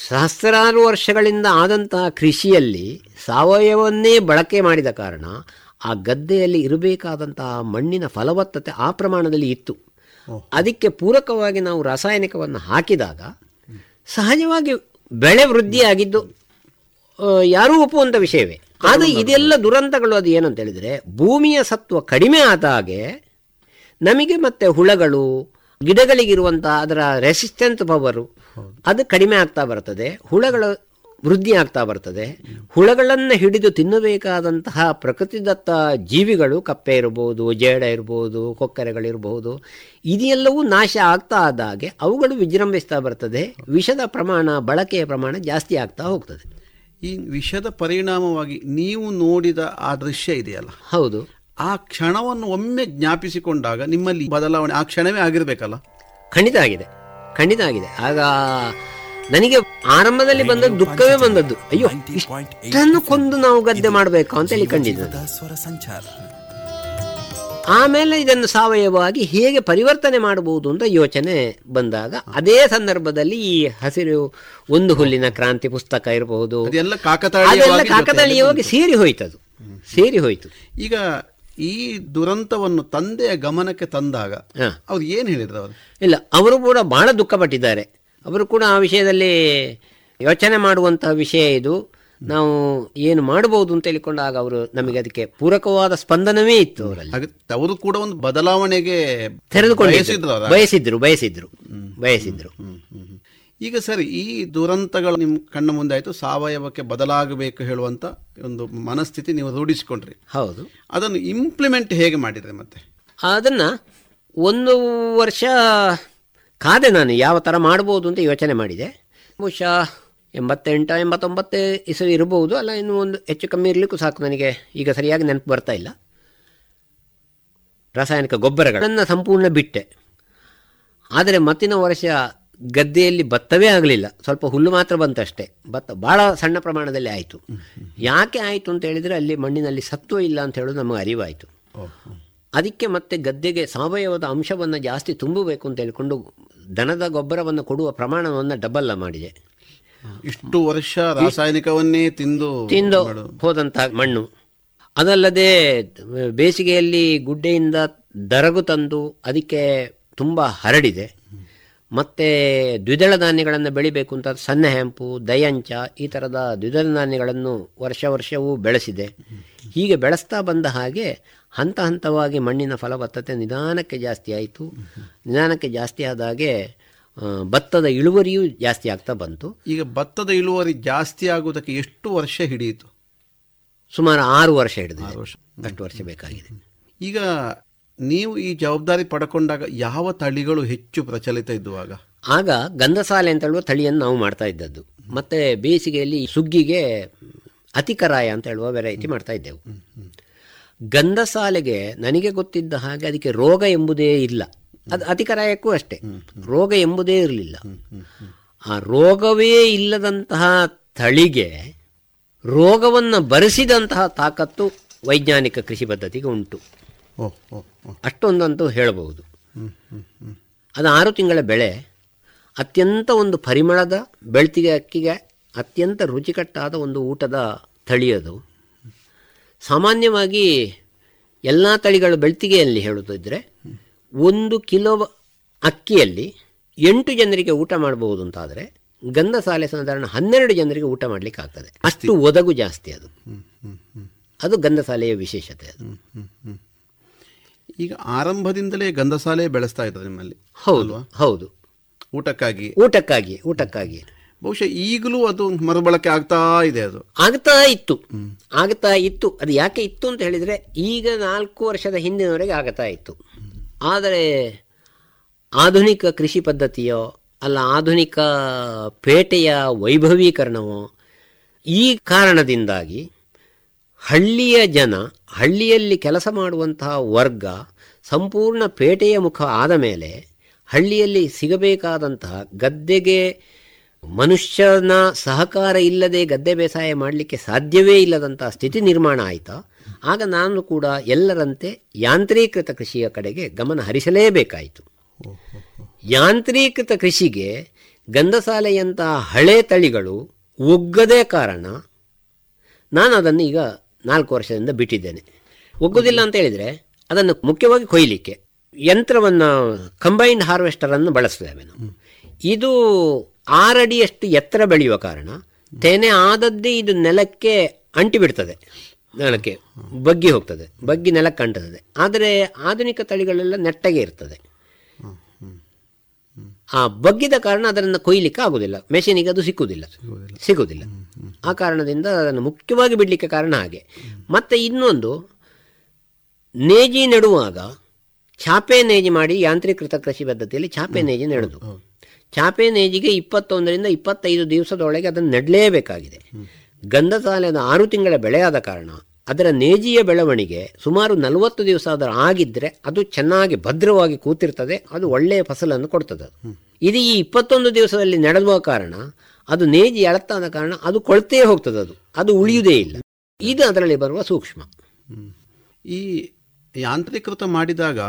ಸಹಸ್ರಾರು ವರ್ಷಗಳಿಂದ ಆದಂತಹ ಕೃಷಿಯಲ್ಲಿ ಸಾವಯವನ್ನೇ ಬಳಕೆ ಮಾಡಿದ ಕಾರಣ ಆ ಗದ್ದೆಯಲ್ಲಿ ಇರಬೇಕಾದಂತಹ ಮಣ್ಣಿನ ಫಲವತ್ತತೆ ಆ ಪ್ರಮಾಣದಲ್ಲಿ ಇತ್ತು. ಅದಕ್ಕೆ ಪೂರಕವಾಗಿ ನಾವು ರಾಸಾಯನಿಕವನ್ನು ಹಾಕಿದಾಗ ಸಹಜವಾಗಿ ಬೆಳೆ ವೃದ್ಧಿಯಾಗಿದ್ದು ಯಾರೂ ಒಪ್ಪುವಂಥ ವಿಷಯವೇ. ಆದರೆ ಇದೆಲ್ಲ ದುರಂತಗಳು ಅದು ಏನಂತ ಹೇಳಿದರೆ ಭೂಮಿಯ ಸತ್ವ ಕಡಿಮೆ ಆದ ಹಾಗೆ ನಮಗೆ ಮತ್ತೆ ಹುಳಗಳು ಗಿಡಗಳಿಗಿರುವಂಥ ಅದರ ರೆಸಿಸ್ಟೆನ್ಸ್ ಪವರು ಅದು ಕಡಿಮೆ ಆಗ್ತಾ ಬರ್ತದೆ. ಹುಳಗಳ ವೃದ್ಧಿ ಆಗ್ತಾ ಬರ್ತದೆ. ಹುಳಗಳನ್ನು ಹಿಡಿದು ತಿನ್ನಬೇಕಾದಂತಹ ಪ್ರಕೃತಿದತ್ತ ಜೀವಿಗಳು ಕಪ್ಪೆ ಇರಬಹುದು ಜೇಡ ಇರ್ಬೋದು ಕೊಕ್ಕರೆಗಳಿರ್ಬೋದು ಇದೆಲ್ಲವೂ ನಾಶ ಆಗ್ತಾ ಆದಾಗೆ ಅವುಗಳು ವಿಜೃಂಭಿಸ್ತಾ ಬರ್ತದೆ. ವಿಷದ ಪ್ರಮಾಣ ಬಳಕೆಯ ಪ್ರಮಾಣ ಜಾಸ್ತಿ ಆಗ್ತಾ ಹೋಗ್ತದೆ. ಈ ವಿಷದ ಪರಿಣಾಮವಾಗಿ ನೀವು ನೋಡಿದ ಆ ದೃಶ್ಯ ಇದೆಯಲ್ಲ? ಹೌದು. ಆ ಕ್ಷಣವನ್ನು ಒಮ್ಮೆ ಜ್ಞಾಪಿಸಿಕೊಂಡಾಗ ನಿಮ್ಮಲ್ಲಿ ಬದಲಾವಣೆ ಆ ಕ್ಷಣವೇ ಆಗಿರಬೇಕಲ್ಲ? ಖಂಡಿತ ಆಗಿದೆ. ಖಂಡಿತ ಆಗಿದೆ. ಆಗ ನನಗೆ ಆರಂಭದಲ್ಲಿ ಬಂದ ದುಃಖವೇ ಬಂದದ್ದು. ಅಯ್ಯೋ ಇಷ್ಟನ್ನು ಕೊಂದು ನಾವು ಗದ್ದೆ ಮಾಡಬೇಕು ಅಂತ ಹೇಳಿ ಕಂಡಿದ್ದು. ಆಮೇಲೆ ಇದನ್ನು ಸಾವಯವವಾಗಿ ಹೇಗೆ ಪರಿವರ್ತನೆ ಮಾಡಬಹುದು ಅಂತ ಯೋಚನೆ ಬಂದಾಗ ಅದೇ ಸಂದರ್ಭದಲ್ಲಿ ಈ ಹಸಿರು ಒಂದು ಹುಲ್ಲಿನ ಕ್ರಾಂತಿ ಪುಸ್ತಕ ಇರಬಹುದು. ಅದೆಲ್ಲ ಅದೆಲ್ಲ ಕಾಕತಾಳೀಯವಾಗಿ ಸೇರಿ ಹೋಯ್ತದು. ಸೇರಿ ಹೋಯ್ತು. ಈಗ ಈ ದುರಂತವನ್ನು ತಂದೆಯ ಗಮನಕ್ಕೆ ತಂದಾಗ ಹ. ಅವ್ರು ಏನು ಹೇಳಿದ್ರು ಅವರು? ಇಲ್ಲ ಅವರು ಕೂಡ ಬಹಳ ದುಃಖಪಟ್ಟಿದ್ದಾರೆ. ಅವರು ಕೂಡ ಆ ವಿಷಯದಲ್ಲಿ ಯೋಚನೆ ಮಾಡುವಂತಹ ವಿಷಯ ಇದು. ನಾವು ಏನು ಮಾಡಬಹುದು ಅಂತ ಹೇಳಿಕೊಂಡಾಗ ಅವರು ನಮಗೆ ಅದಕ್ಕೆ ಪೂರಕವಾದ ಸ್ಪಂದನವೇ ಇತ್ತು ಅವರಲ್ಲಿ. ಅವರು ಕೂಡ ಒಂದು ಬದಲಾವಣೆಗೆ ತೆರೆದುಕೊಂಡು ಬಯಸಿದ್ರು ಬಯಸಿದ್ರು ಬಯಸಿದ್ರು. ಈಗ ಸರಿ ಈ ದುರಂತಗಳು ನಿಮ್ಮ ಕಣ್ಣ ಮುಂದೆ ಆಯ್ತು ಸಾವಯವಕ್ಕೆ ಬದಲಾಗಬೇಕು ಹೇಳುವಂತ ಒಂದು ಮನಸ್ಥಿತಿ ನೀವು ರೂಢಿಸಿಕೊಂಡ್ರಿ. ಹೌದು. ಅದನ್ನು ಇಂಪ್ಲಿಮೆಂಟ್ ಹೇಗೆ ಮಾಡಿದ್ರಿ ಮತ್ತೆ? ಅದನ್ನು ಒಂದು ವರ್ಷ ಕಾದೆ ನಾನು ಯಾವ ಥರ ಮಾಡ್ಬೋದು ಅಂತ ಯೋಚನೆ ಮಾಡಿದೆ. ಬಹುಶಃ ಎಂಬತ್ತೆಂಟು ಎಂಬತ್ತೊಂಬತ್ತೇ ಇಸವಿ ಇರಬಹುದು ಅಲ್ಲ ಇನ್ನೂ ಒಂದು ಹೆಚ್ಚು ಕಮ್ಮಿ ಇರಲಿಕ್ಕೂ ಸಾಕು ನನಗೆ. ಈಗ ಸರಿಯಾಗಿ ನೆನಪು ಬರ್ತಾ ಇಲ್ಲ. ರಾಸಾಯನಿಕ ಗೊಬ್ಬರಗಳನ್ನು ಸಂಪೂರ್ಣ ಬಿಟ್ಟೆ. ಆದರೆ ಮತ್ತಿನ ವರ್ಷ ಗದ್ದೆಯಲ್ಲಿ ಭತ್ತವೇ ಆಗಲಿಲ್ಲ. ಸ್ವಲ್ಪ ಹುಲ್ಲು ಮಾತ್ರ ಬಂತಷ್ಟೇ. ಭತ್ತ ಭಾಳ ಸಣ್ಣ ಪ್ರಮಾಣದಲ್ಲಿ ಆಯಿತು. ಯಾಕೆ ಆಯಿತು ಅಂತ ಹೇಳಿದರೆ ಅಲ್ಲಿ ಮಣ್ಣಿನಲ್ಲಿ ಸತ್ವ ಇಲ್ಲ ಅಂತ ಹೇಳೋದು ನಮಗೆ ಅರಿವಾಯಿತು. ಅದಕ್ಕೆ ಮತ್ತೆ ಗದ್ದೆಗೆ ಸಾವಯವದ ಅಂಶವನ್ನು ಜಾಸ್ತಿ ತುಂಬಬೇಕು ಅಂತ ಹೇಳಿಕೊಂಡು ದನದ ಗೊಬ್ಬರವನ್ನು ಕೊಡುವ ಪ್ರಮಾಣವನ್ನು ಡಬಲ್ ಮಾಡಿದೆ. ಇಷ್ಟು ವರ್ಷ ರಾಸಾಯನಿಕವನ್ನೇ ತಿಂದು ತಿಂದು ಹೋದಂತಹ ಮಣ್ಣು. ಅದಲ್ಲದೆ ಬೇಸಿಗೆಯಲ್ಲಿ ಗುಡ್ಡೆಯಿಂದ ದರಗು ತಂದು ಅದಕ್ಕೆ ತುಂಬ ಹರಡಿದೆ. ಮತ್ತೆ ದ್ವಿದಳ ಧಾನ್ಯಗಳನ್ನು ಬೆಳಿಬೇಕು ಅಂತ ಸಣ್ಣ ಹೆಂಪು ದಯಂಚ ಈ ಥರದ ದ್ವಿದಳ ಧಾನ್ಯಗಳನ್ನು ವರ್ಷ ವರ್ಷವೂ ಬೆಳೆಸಿದೆ. ಹೀಗೆ ಬೆಳೆಸ್ತಾ ಬಂದ ಹಾಗೆ ಹಂತ ಹಂತವಾಗಿ ಮಣ್ಣಿನ ಫಲವತ್ತತೆ ನಿಧಾನಕ್ಕೆ ಜಾಸ್ತಿ ಆಯಿತು. ನಿಧಾನಕ್ಕೆ ಜಾಸ್ತಿ ಆದಾಗೆ ಭತ್ತದ ಇಳುವರಿಯೂ ಜಾಸ್ತಿ ಆಗ್ತಾ ಬಂತು. ಈಗ ಭತ್ತದ ಇಳುವರಿ ಜಾಸ್ತಿ ಆಗುವುದಕ್ಕೆ ಎಷ್ಟು ವರ್ಷ ಹಿಡಿಯಿತು? ಸುಮಾರು ಆರು ವರ್ಷ ಹಿಡಿದು ಆರು ವರ್ಷ. ಅಷ್ಟು ವರ್ಷ ಬೇಕಾಗಿದೆ. ಈಗ ನೀವು ಈ ಜವಾಬ್ದಾರಿ ಪಡ್ಕೊಂಡಾಗ ಯಾವ ತಳಿಗಳು ಹೆಚ್ಚು ಪ್ರಚಲಿತ ಇದ್ದುವಾಗ ಆಗ? ಗಂಧಸಾಲೆ ಅಂತ ಹೇಳುವ ತಳಿಯನ್ನು ನಾವು ಮಾಡ್ತಾ ಇದ್ದದ್ದು. ಮತ್ತೆ ಬೇಸಿಗೆಯಲ್ಲಿ ಸುಗ್ಗಿಗೆ ಅತಿಕರಾಯ ಅಂತ ಹೇಳುವ ವೆರೈಟಿ ಮಾಡ್ತಾ ಇದ್ದೆವು. ಗಂಧಸಾಲೆಗೆ ನನಗೆ ಗೊತ್ತಿದ್ದ ಹಾಗೆ ಅದಕ್ಕೆ ರೋಗ ಎಂಬುದೇ ಇಲ್ಲ. ಅದು ಅತಿಕರಾಯಕ್ಕೂ ಅಷ್ಟೇ. ರೋಗ ಎಂಬುದೇ ಇರಲಿಲ್ಲ. ಆ ರೋಗವೇ ಇಲ್ಲದಂತಹ ತಳಿಗೆ ರೋಗವನ್ನು ಬರೆಸಿದಂತಹ ತಾಕತ್ತು ವೈಜ್ಞಾನಿಕ ಕೃಷಿ ಪದ್ಧತಿಗೆ ಉಂಟು. ಅಷ್ಟೊಂದಂತೂ ಹೇಳಬಹುದು. ಅದು ಆರು ತಿಂಗಳ ಬೆಳೆ ಅತ್ಯಂತ ಒಂದು ಪರಿಮಳದ ಬೆಳ್ತಿಗೆ ಅಕ್ಕಿಗೆ ಅತ್ಯಂತ ರುಚಿಕಟ್ಟಾದ ಒಂದು ಊಟದ ತಳಿ ಅದು. ಸಾಮಾನ್ಯವಾಗಿ ಎಲ್ಲ ತಳಿಗಳು ಬೆಳ್ತಿಗೆಯಲ್ಲಿ ಹೇಳುತ್ತಿದ್ದರೆ ಒಂದು ಕಿಲೋ ಅಕ್ಕಿಯಲ್ಲಿ ಎಂಟು ಜನರಿಗೆ ಊಟ ಮಾಡಬಹುದು ಅಂತಾದರೆ ಗಂಧಸಾಲೆ ಸಾಧಾರಣ ಹನ್ನೆರಡು ಜನರಿಗೆ ಊಟ ಮಾಡಲಿಕ್ಕೆ ಆಗ್ತದೆ ಅಷ್ಟು ಒದಗು ಜಾಸ್ತಿ ಅದು. ಅದು ಗಂಧಸಾಲೆಯ ವಿಶೇಷತೆ ಅದು. ಈಗ ಆರಂಭದಿಂದಲೇ ಗಂಧಸಾಲೆ ಬೆಳೆಸ್ತಾ ಇದ್ದಾರೆ ನಿಮ್ಮಲ್ಲಿ ಹೌದು ಹೌದು. ಊಟಕ್ಕಾಗಿ. ಊಟಕ್ಕಾಗಿ ಊಟಕ್ಕಾಗಿ. ಬಹುಶಃ ಈಗಲೂ ಅದು ಮರುಬಳಕೆ ಆಗ್ತಾ ಇದೆ ಅದು. ಆಗ್ತಾ ಇತ್ತು. ಆಗ್ತಾ ಇತ್ತು. ಅದು ಯಾಕೆ ಇತ್ತು ಅಂತ ಹೇಳಿದರೆ ಈಗ ನಾಲ್ಕು ವರ್ಷದ ಹಿಂದಿನವರೆಗೆ ಆಗ್ತಾ ಇತ್ತು. ಆದರೆ ಆಧುನಿಕ ಕೃಷಿ ಪದ್ಧತಿಯೋ ಅಲ್ಲ ಆಧುನಿಕ ಪೇಟೆಯ ವೈಭವೀಕರಣವೋ ಈ ಕಾರಣದಿಂದಾಗಿ ಹಳ್ಳಿಯ ಜನ ಹಳ್ಳಿಯಲ್ಲಿ ಕೆಲಸ ಮಾಡುವಂತಹ ವರ್ಗ ಸಂಪೂರ್ಣ ಪೇಟೆಯ ಮುಖ ಆದ ಮೇಲೆ ಹಳ್ಳಿಯಲ್ಲಿ ಸಿಗಬೇಕಾದಂತಹ ಗದ್ದೆಗೆ ಮನುಷ್ಯನ ಸಹಕಾರ ಇಲ್ಲದೆ ಗದ್ದೆ ಬೇಸಾಯ ಮಾಡಲಿಕ್ಕೆ ಸಾಧ್ಯವೇ ಇಲ್ಲದಂತಹ ಸ್ಥಿತಿ ನಿರ್ಮಾಣ ಆಯಿತಾ? ಆಗ ನಾನು ಕೂಡ ಎಲ್ಲರಂತೆ ಯಾಂತ್ರೀಕೃತ ಕೃಷಿಯ ಕಡೆಗೆ ಗಮನ ಹರಿಸಲೇಬೇಕಾಯಿತು. ಯಾಂತ್ರೀಕೃತ ಕೃಷಿಗೆ ಗಂಧಸಾಲೆಯಂತಹ ಹಳೆ ತಳಿಗಳು ಒಗ್ಗದೇ ಕಾರಣ. ನಾನು ಅದನ್ನು ಈಗ ನಾಲ್ಕು ವರ್ಷದಿಂದ ಬಿಟ್ಟಿದ್ದೇನೆ. ಒಗ್ಗುದಿಲ್ಲ ಅಂತ ಹೇಳಿದರೆ ಅದನ್ನು ಮುಖ್ಯವಾಗಿ ಕೊಯ್ಲಿಕ್ಕೆ. ಯಂತ್ರವನ್ನು ಕಂಬೈನ್ಡ್ ಹಾರ್ವೆಸ್ಟರನ್ನು ಬಳಸ್ತೇವೆ ನಾವು. ಇದು ಆರಡಿಯಷ್ಟು ಎತ್ತರ ಬೆಳೆಯುವ ಕಾರಣ ತೆನೆ ಆದದ್ದೇ ಇದು ನೆಲಕ್ಕೆ ಅಂಟಿಬಿಡ್ತದೆ. ನೆಲಕ್ಕೆ ಬಗ್ಗಿ ಹೋಗ್ತದೆ. ಬಗ್ಗಿ ನೆಲಕ್ಕೆ ಅಂಟುತ್ತದೆ. ಆದರೆ ಆಧುನಿಕ ತಳಿಗಳೆಲ್ಲ ನೆಟ್ಟಗೆ ಇರ್ತದೆ. ಆ ಬಗ್ಗಿದ ಕಾರಣ ಅದನ್ನು ಕೊಯ್ಲಿಕ್ಕೆ ಆಗುದಿಲ್ಲ ಮೆಷಿನಿಗೆ ಅದು ಸಿಕ್ಕುವುದಿಲ್ಲ. ಸಿಗುವುದಿಲ್ಲ. ಆ ಕಾರಣದಿಂದ ಅದನ್ನು ಮುಖ್ಯವಾಗಿ ಬಿಡಲಿಕ್ಕೆ ಕಾರಣ ಹಾಗೆ. ಮತ್ತೆ ಇನ್ನೊಂದು, ನೇಜಿ ನೆಡುವಾಗ ಚಾಪೆ ನೇಜಿ ಮಾಡಿ ಯಾಂತ್ರೀಕೃತ ಕೃಷಿ ಪದ್ಧತಿಯಲ್ಲಿ ಚಾಪೆ ನೇಜಿ ನೆಡುದು. ಚಾಪೆ ನೇಜಿಗೆ ಇಪ್ಪತ್ತೊಂದರಿಂದ ಇಪ್ಪತ್ತೈದು ದಿವಸದೊಳಗೆ ಅದನ್ನು ನೆಡಲೇಬೇಕಾಗಿದೆ. ಗಂಧ ಸಾಲದ ಆರು ತಿಂಗಳ ಬೆಳೆಯಾದ ಕಾರಣ ಅದರ ನೇಜಿಯ ಬೆಳವಣಿಗೆ ಸುಮಾರು ನಲವತ್ತು ದಿವಸ ಅದರ ಆಗಿದ್ದರೆ ಅದು ಚೆನ್ನಾಗಿ ಭದ್ರವಾಗಿ ಕೂತಿರ್ತದೆ ಅದು ಒಳ್ಳೆಯ ಫಸಲನ್ನು ಕೊಡ್ತದೆ ಇದು ಈ ಇಪ್ಪತ್ತೊಂದು ದಿವಸದಲ್ಲಿ ನಡೆದುವ ಕಾರಣ ಅದು ನೇಜಿ ಎಳತ್ತಾದ ಕಾರಣ ಅದು ಕೊಳ್ತೇ ಹೋಗ್ತದೆ ಅದು. ಅದು ಉಳಿಯುವುದೇ ಇಲ್ಲ. ಇದು ಅದರಲ್ಲಿ ಬರುವ ಸೂಕ್ಷ್ಮ. ಈ ಯಾಂತ್ರೀಕೃತ ಮಾಡಿದಾಗ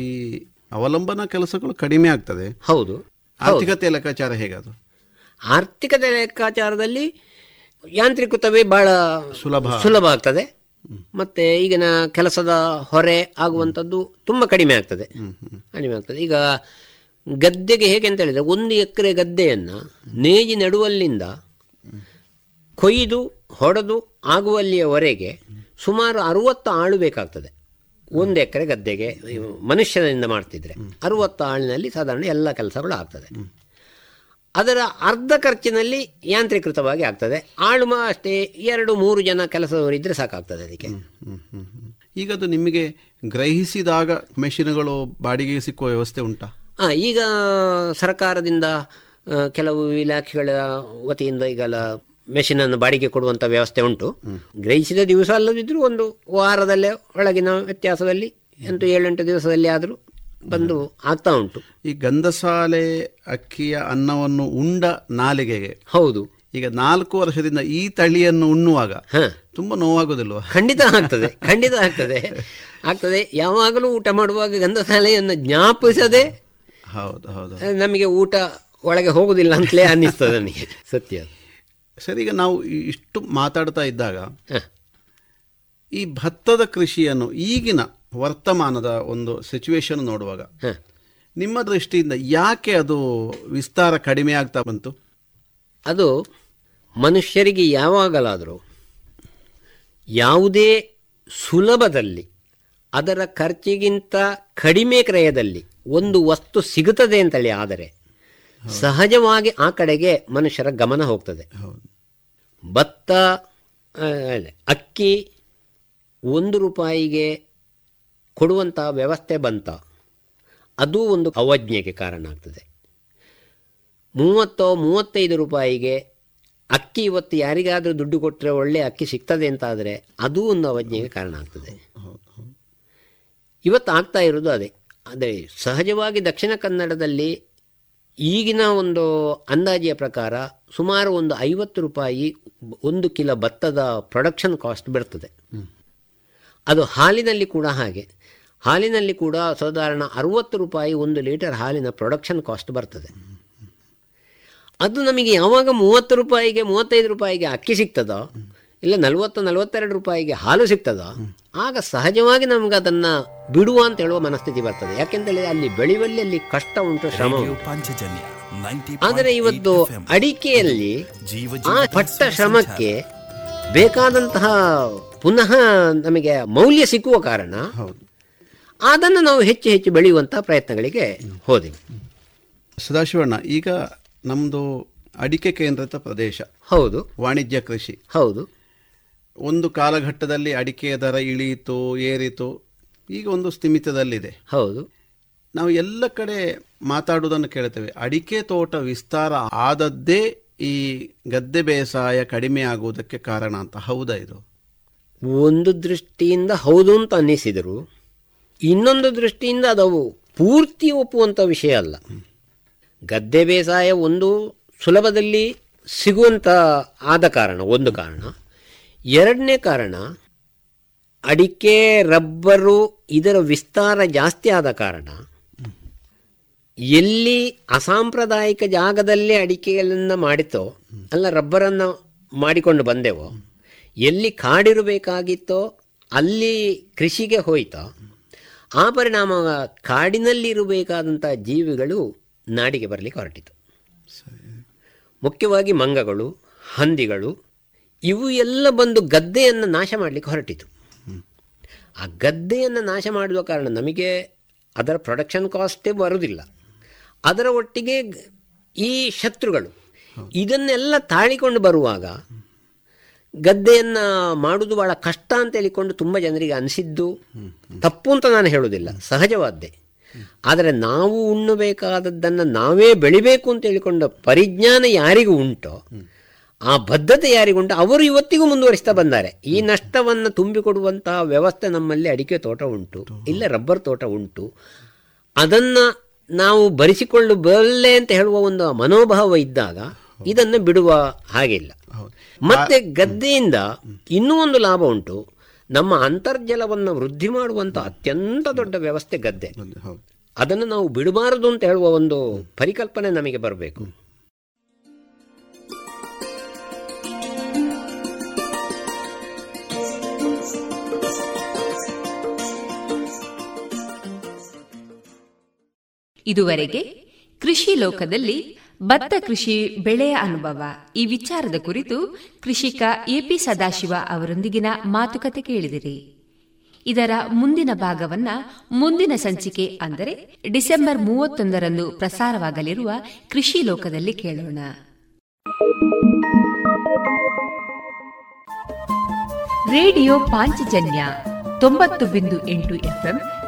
ಈ ಅವಲಂಬನ ಕೆಲಸಗಳು ಕಡಿಮೆ ಆಗ್ತದೆ. ಹೌದು. ಆರ್ಥಿಕತೆ ಲೆಕ್ಕಾಚಾರ ಹೇಗದು ಆರ್ಥಿಕತೆ ಲೆಕ್ಕಾಚಾರದಲ್ಲಿ ಯಾಂತ್ರಿಕೃತವೇ ಬಹಳ ಸುಲಭ. ಸುಲಭ ಆಗ್ತದೆ. ಮತ್ತೆ ಈಗಿನ ಕೆಲಸದ ಹೊರೆ ಆಗುವಂಥದ್ದು ತುಂಬ ಕಡಿಮೆ ಆಗ್ತದೆ. ಕಡಿಮೆ ಆಗ್ತದೆ. ಈಗ ಗದ್ದೆಗೆ ಹೇಗೆ ಅಂತ ಹೇಳಿದ್ರೆ ಒಂದು ಎಕರೆ ಗದ್ದೆಯನ್ನು ನೇಜಿ ನಡುವಲ್ಲಿಂದ ಕೊಯ್ದು ಹೊಡೆದು ಆಗುವಲ್ಲಿಯವರೆಗೆ ಸುಮಾರು ಅರುವತ್ತು ಆಳು ಬೇಕಾಗ್ತದೆ. ಒಂದು ಎಕರೆ ಗದ್ದೆಗೆ ಮನುಷ್ಯನಿಂದ ಮಾಡ್ತಿದ್ರೆ ಅರುವತ್ತು ಆಳಿನಲ್ಲಿ ಸಾಧಾರಣ ಎಲ್ಲ ಕೆಲಸಗಳು ಆಗ್ತದೆ. ಅದರ ಅರ್ಧ ಖರ್ಚಿನಲ್ಲಿ ಯಾಂತ್ರೀಕೃತವಾಗಿ ಆಗ್ತದೆ. ಆಳು ಅಷ್ಟೇ ಎರಡು ಮೂರು ಜನ ಕೆಲಸದವರಿದ್ದರೆ ಸಾಕಾಗ್ತದೆ ಅದಕ್ಕೆ. ಈಗ ಅದು ನಿಮಗೆ ಗ್ರಹಿಸಿದಾಗ ಮೆಷಿನ್ಗಳು ಬಾಡಿಗೆಗೆ ಸಿಕ್ಕುವ ವ್ಯವಸ್ಥೆ ಉಂಟಾ? ಆ, ಈಗ ಸರ್ಕಾರದಿಂದ ಕೆಲವು ಇಲಾಖೆಗಳ ವತಿಯಿಂದ ಈಗೆಲ್ಲ ಮೆಷಿನನ್ನು ಬಾಡಿಗೆ ಕೊಡುವಂಥ ವ್ಯವಸ್ಥೆ ಉಂಟು. ಗ್ರಹಿಸಿದ ದಿವಸ ಅಲ್ಲದಿದ್ದರೂ ಒಂದು ವಾರದಲ್ಲೇ ಒಳಗಿನ ವ್ಯತ್ಯಾಸದಲ್ಲಿ ಎಂಟು ಏಳೆಂಟು ದಿವಸದಲ್ಲಿ ಆದರೂ ಬಂದು ಆಗ್ತಾ ಉಂಟು. ಈ ಗಂಧಸಾಲೆ ಅಕ್ಕಿಯ ಅನ್ನವನ್ನು ಉಂಡ ನಾಲಿಗೆಗೆ. ಹೌದು. ಈಗ ನಾಲ್ಕು ವರ್ಷದಿಂದ ಈ ತಳಿಯನ್ನು ಉಣ್ಣುವಾಗ ತುಂಬಾ ನೋವಾಗುದಿಲ್ವಾ? ಖಂಡಿತ ಆಗ್ತದೆ ಖಂಡಿತ ಆಗ್ತದೆ. ಆಗ್ತದೆ ಯಾವಾಗಲೂ ಊಟ ಮಾಡುವಾಗ ಗಂಧಸಾಲೆಯನ್ನು ಜ್ಞಾಪಿಸದೆ ಹೌದು ಹೌದು ನಮಗೆ ಊಟ ಒಳಗೆ ಹೋಗುದಿಲ್ಲ ಅಂತಲೇ ಅನ್ನಿಸ್ತದೆ ನನಗೆ ಸತ್ಯ. ಸರಿ ಈಗ ನಾವು ಇಷ್ಟು ಮಾತಾಡ್ತಾ ಇದ್ದಾಗ. ಈ ಭತ್ತದ ಕೃಷಿಯನ್ನು ಈಗಿನ ವರ್ತಮಾನದ ಒಂದು ಸಿಚುವೇಶನ್ ನೋಡುವಾಗ. ನಿಮ್ಮ ದೃಷ್ಟಿಯಿಂದ ಯಾಕೆ ಅದು ವಿಸ್ತಾರ ಕಡಿಮೆ ಆಗ್ತಾ ಬಂತು ಅದು ಮನುಷ್ಯರಿಗೆ ಯಾವಾಗಲಾದರೂ ಯಾವುದೇ ಸುಲಭದಲ್ಲಿ ಅದರ ಖರ್ಚಿಗಿಂತ ಕಡಿಮೆ ಕ್ರಯದಲ್ಲಿ ಒಂದು ವಸ್ತು ಸಿಗುತ್ತದೆ ಅಂತೇಳಿ ಆದರೆ ಸಹಜವಾಗಿ ಆ ಕಡೆಗೆ ಮನುಷ್ಯರ ಗಮನ ಹೋಗ್ತದೆ. ಭತ್ತ ಅಕ್ಕಿ ಒಂದು ರೂಪಾಯಿಗೆ ಕೊಡುವಂಥ ವ್ಯವಸ್ಥೆ ಬಂತ ಅದು ಒಂದು ಅವಜ್ಞೆಗೆ ಕಾರಣ ಆಗ್ತದೆ. ಮೂವತ್ತೋ ಮೂವತ್ತೈದು ರೂಪಾಯಿಗೆ ಅಕ್ಕಿ ಇವತ್ತು ಯಾರಿಗಾದರೂ ದುಡ್ಡು ಕೊಟ್ಟರೆ ಒಳ್ಳೆ ಅಕ್ಕಿ ಸಿಗ್ತದೆ ಅಂತಾದರೆ ಅದೂ ಒಂದು ಅವಜ್ಞೆಗೆ ಕಾರಣ ಆಗ್ತದೆ. ಇವತ್ತು ಆಗ್ತಾ ಇರೋದು ಅದೇ. ಅದೇ ಸಹಜವಾಗಿ ದಕ್ಷಿಣ ಕನ್ನಡದಲ್ಲಿ ಈಗಿನ ಒಂದು ಅಂದಾಜಿಯ ಪ್ರಕಾರ ಸುಮಾರು ಒಂದು ಐವತ್ತು ರೂಪಾಯಿ ಒಂದು ಕಿಲೋ ಭತ್ತದ ಪ್ರೊಡಕ್ಷನ್ ಕಾಸ್ಟ್ ಬರ್ತದೆ ಅದು ಹಾಲಿನಲ್ಲಿ ಕೂಡ ಹಾಗೆ. ಹಾಲಿನಲ್ಲಿ ಕೂಡ ಸಾಧಾರಣ ಅರುವತ್ತು ರೂಪಾಯಿ ಒಂದು ಲೀಟರ್ ಹಾಲಿನ ಪ್ರೊಡಕ್ಷನ್ ಕಾಸ್ಟ್ ಬರ್ತದೆ. ಅದು ನಮಗೆ ಯಾವಾಗ ಮೂವತ್ತು ರೂಪಾಯಿಗೆ ಮೂವತ್ತೈದು ರೂಪಾಯಿಗೆ ಅಕ್ಕಿ ಸಿಗ್ತದೋ ಇಲ್ಲ ನಲವತ್ತು ನಲವತ್ತೆರಡು ರೂಪಾಯಿಗೆ ಹಾಲು ಸಿಗ್ತದೋ ಆಗ ಸಹಜವಾಗಿ ನಮ್ಗೆ ಅದನ್ನು ಬಿಡುವ ಅಂತ ಹೇಳುವ ಮನಸ್ಥಿತಿ ಬರ್ತದೆ. ಯಾಕೆಂದರೆ ಅಲ್ಲಿ ಬೆಳೆಯುವಲ್ಲಿ ಅಲ್ಲಿ ಕಷ್ಟ ಉಂಟು ಶ್ರಮ ರೇಡಿಯೋ ಉಂಟು. ಪಾಂಚಜನ್ಯ 90.8 ಆದರೆ ಇವತ್ತು ಅಡಿಕೆಯಲ್ಲಿ ಜೀವ ಆ ಪಟ್ಟ. ಶ್ರಮಕ್ಕೆ ಬೇಕಾದಂತಹ ಪುನಃ ನಮಗೆ ಮೌಲ್ಯ ಸಿಕ್ಕುವ ಕಾರಣ ಹೌದು. ಅದನ್ನು ನಾವು ಹೆಚ್ಚು ಹೆಚ್ಚು ಬೆಳೆಯುವಂತಹ ಪ್ರಯತ್ನಗಳಿಗೆ ಹೋದೆವು. ಸದಾಶಿವಣ್ಣ ಈಗ ನಮ್ಮದು ಅಡಿಕೆ ಕೇಂದ್ರಿತ ಪ್ರದೇಶ. ಹೌದು. ವಾಣಿಜ್ಯ ಕೃಷಿ. ಹೌದು. ಒಂದು ಕಾಲಘಟ್ಟದಲ್ಲಿ ಅಡಿಕೆಯ ದರ ಇಳಿಯಿತು ಏರಿತು ಈಗ ಒಂದು ಸ್ಥಿಮಿತದಲ್ಲಿದೆ. ಹೌದು. ನಾವು ಎಲ್ಲ ಕಡೆ ಮಾತಾಡುವುದನ್ನು ಕೇಳ್ತೇವೆ. ಅಡಿಕೆ ತೋಟ ವಿಸ್ತಾರ ಆದದ್ದೇ ಈ ಗದ್ದೆ ಬೇಸಾಯ ಕಡಿಮೆ ಆಗುವುದಕ್ಕೆ ಕಾರಣ ಅಂತ. ಹೌದಾ ಇದು? ಒಂದು ದೃಷ್ಟಿಯಿಂದ ಹೌದು ಅಂತ ಅನ್ನಿಸಿದರು ಇನ್ನೊಂದು ದೃಷ್ಟಿಯಿಂದ ಅದು ಪೂರ್ತಿ ಒಪ್ಪುವಂಥ ವಿಷಯ ಅಲ್ಲ. ಗದ್ದೆ ಬೇಸಾಯ ಒಂದು ಸುಲಭದಲ್ಲಿ ಸಿಗುವಂಥ ಆದ ಕಾರಣ ಒಂದು ಕಾರಣ. ಎರಡನೇ ಕಾರಣ ಅಡಿಕೆ ರಬ್ಬರು ಇದರ ವಿಸ್ತಾರ ಜಾಸ್ತಿ ಆದ ಕಾರಣ ಎಲ್ಲಿ ಅಸಾಂಪ್ರದಾಯಿಕ ಜಾಗದಲ್ಲೇ ಅಡಿಕೆಗಳನ್ನು ಮಾಡಿತೋ ಅಲ್ಲ ರಬ್ಬರನ್ನು ಮಾಡಿಕೊಂಡು ಬಂದೆವೋ ಎಲ್ಲಿ ಕಾಡಿರಬೇಕಾಗಿತ್ತೋ ಅಲ್ಲಿ ಕೃಷಿಗೆ ಹೋಯಿತೋ ಆ ಪರಿಣಾಮ ಕಾಡಿನಲ್ಲಿರಬೇಕಾದಂಥ ಜೀವಿಗಳು ನಾಡಿಗೆ ಬರಲಿಕ್ಕೆ ಹೊರಟಿತು. ಮುಖ್ಯವಾಗಿ ಮಂಗಗಳು ಹಂದಿಗಳು ಇವು ಎಲ್ಲ ಬಂದು ಗದ್ದೆಯನ್ನು ನಾಶ ಮಾಡಲಿಕ್ಕೆ ಹೊರಟಿತು. ಆ ಗದ್ದೆಯನ್ನು ನಾಶ ಮಾಡುವ ಕಾರಣ ನಮಗೆ ಅದರ ಪ್ರೊಡಕ್ಷನ್ ಕಾಸ್ಟೇ ಬರುವುದಿಲ್ಲ ಅದರ ಒಟ್ಟಿಗೆ ಈ ಶತ್ರುಗಳು ಇದನ್ನೆಲ್ಲ ತಾಳಿಕೊಂಡು ಬರುವಾಗ ಗದ್ದೆಯನ್ನು ಮಾಡುವುದು ಭಾಳ ಕಷ್ಟ ಅಂತ ಹೇಳಿಕೊಂಡು ತುಂಬ ಜನರಿಗೆ ಅನಿಸಿದ್ದು ತಪ್ಪು ಅಂತ ನಾನು ಹೇಳೋದಿಲ್ಲ ಸಹಜವಾದ್ದೇ. ಆದರೆ ನಾವು ಉಣ್ಣಬೇಕಾದದ್ದನ್ನು ನಾವೇ ಬೆಳಿಬೇಕು ಅಂತ ಹೇಳಿಕೊಂಡ ಪರಿಜ್ಞಾನ ಯಾರಿಗೂ ಉಂಟೋ ಆ ಬದ್ಧತೆ ಯಾರಿಗುಂಟು ಅವರು ಇವತ್ತಿಗೂ ಮುಂದುವರಿಸ್ತಾ ಬಂದಾರೆ. ಈ ನಷ್ಟವನ್ನು ತುಂಬಿಕೊಡುವಂತಹ ವ್ಯವಸ್ಥೆ ನಮ್ಮಲ್ಲಿ ಅಡಿಕೆ ತೋಟ ಉಂಟು ಇಲ್ಲ ರಬ್ಬರ್ ತೋಟ ಉಂಟು. ಅದನ್ನು ನಾವು ಭರಿಸಿಕೊಳ್ಳು ಬಲ್ಲೆ ಅಂತ ಹೇಳುವ ಒಂದು ಮನೋಭಾವ ಇದ್ದಾಗ ಇದನ್ನು ಬಿಡುವ ಹಾಗಿಲ್ಲ. ಮತ್ತೆ ಗದ್ದೆಯಿಂದ ಇನ್ನೂ ಒಂದು ಲಾಭ ಉಂಟು. ನಮ್ಮ ಅಂತರ್ಜಲವನ್ನು ವೃದ್ಧಿ ಮಾಡುವಂಥ ಅತ್ಯಂತ ದೊಡ್ಡ ವ್ಯವಸ್ಥೆ ಗದ್ದೆ. ಅದನ್ನು ನಾವು ಬಿಡಬಾರದು ಅಂತ ಹೇಳುವ ಒಂದು ಪರಿಕಲ್ಪನೆ ನಮಗೆ ಬರಬೇಕು. ಇದುವರೆಗೆ ಕೃಷಿ ಲೋಕದಲ್ಲಿ ಭತ್ತ ಕೃಷಿ ಬೆಳೆಯ ಅನುಭವ ಈ ವಿಚಾರದ ಕುರಿತು ಕೃಷಿಕ ಎಪಿ ಸದಾಶಿವ ಅವರೊಂದಿಗಿನ ಮಾತುಕತೆ ಕೇಳಿದಿರಿ. ಇದರ ಮುಂದಿನ ಭಾಗವನ್ನ ಮುಂದಿನ ಸಂಚಿಕೆ ಅಂದರೆ ಡಿಸೆಂಬರ್ ಮೂವತ್ತೊಂದರಂದು ಪ್ರಸಾರವಾಗಲಿರುವ ಕೃಷಿ ಲೋಕದಲ್ಲಿ ಕೇಳೋಣ. ರೇಡಿಯೋ ಪಾಂಚಜನ್ಯ ತೊಂಬತ್ತು ಬಿಂದು ಎಂಟು ಎಫ್ಎಂ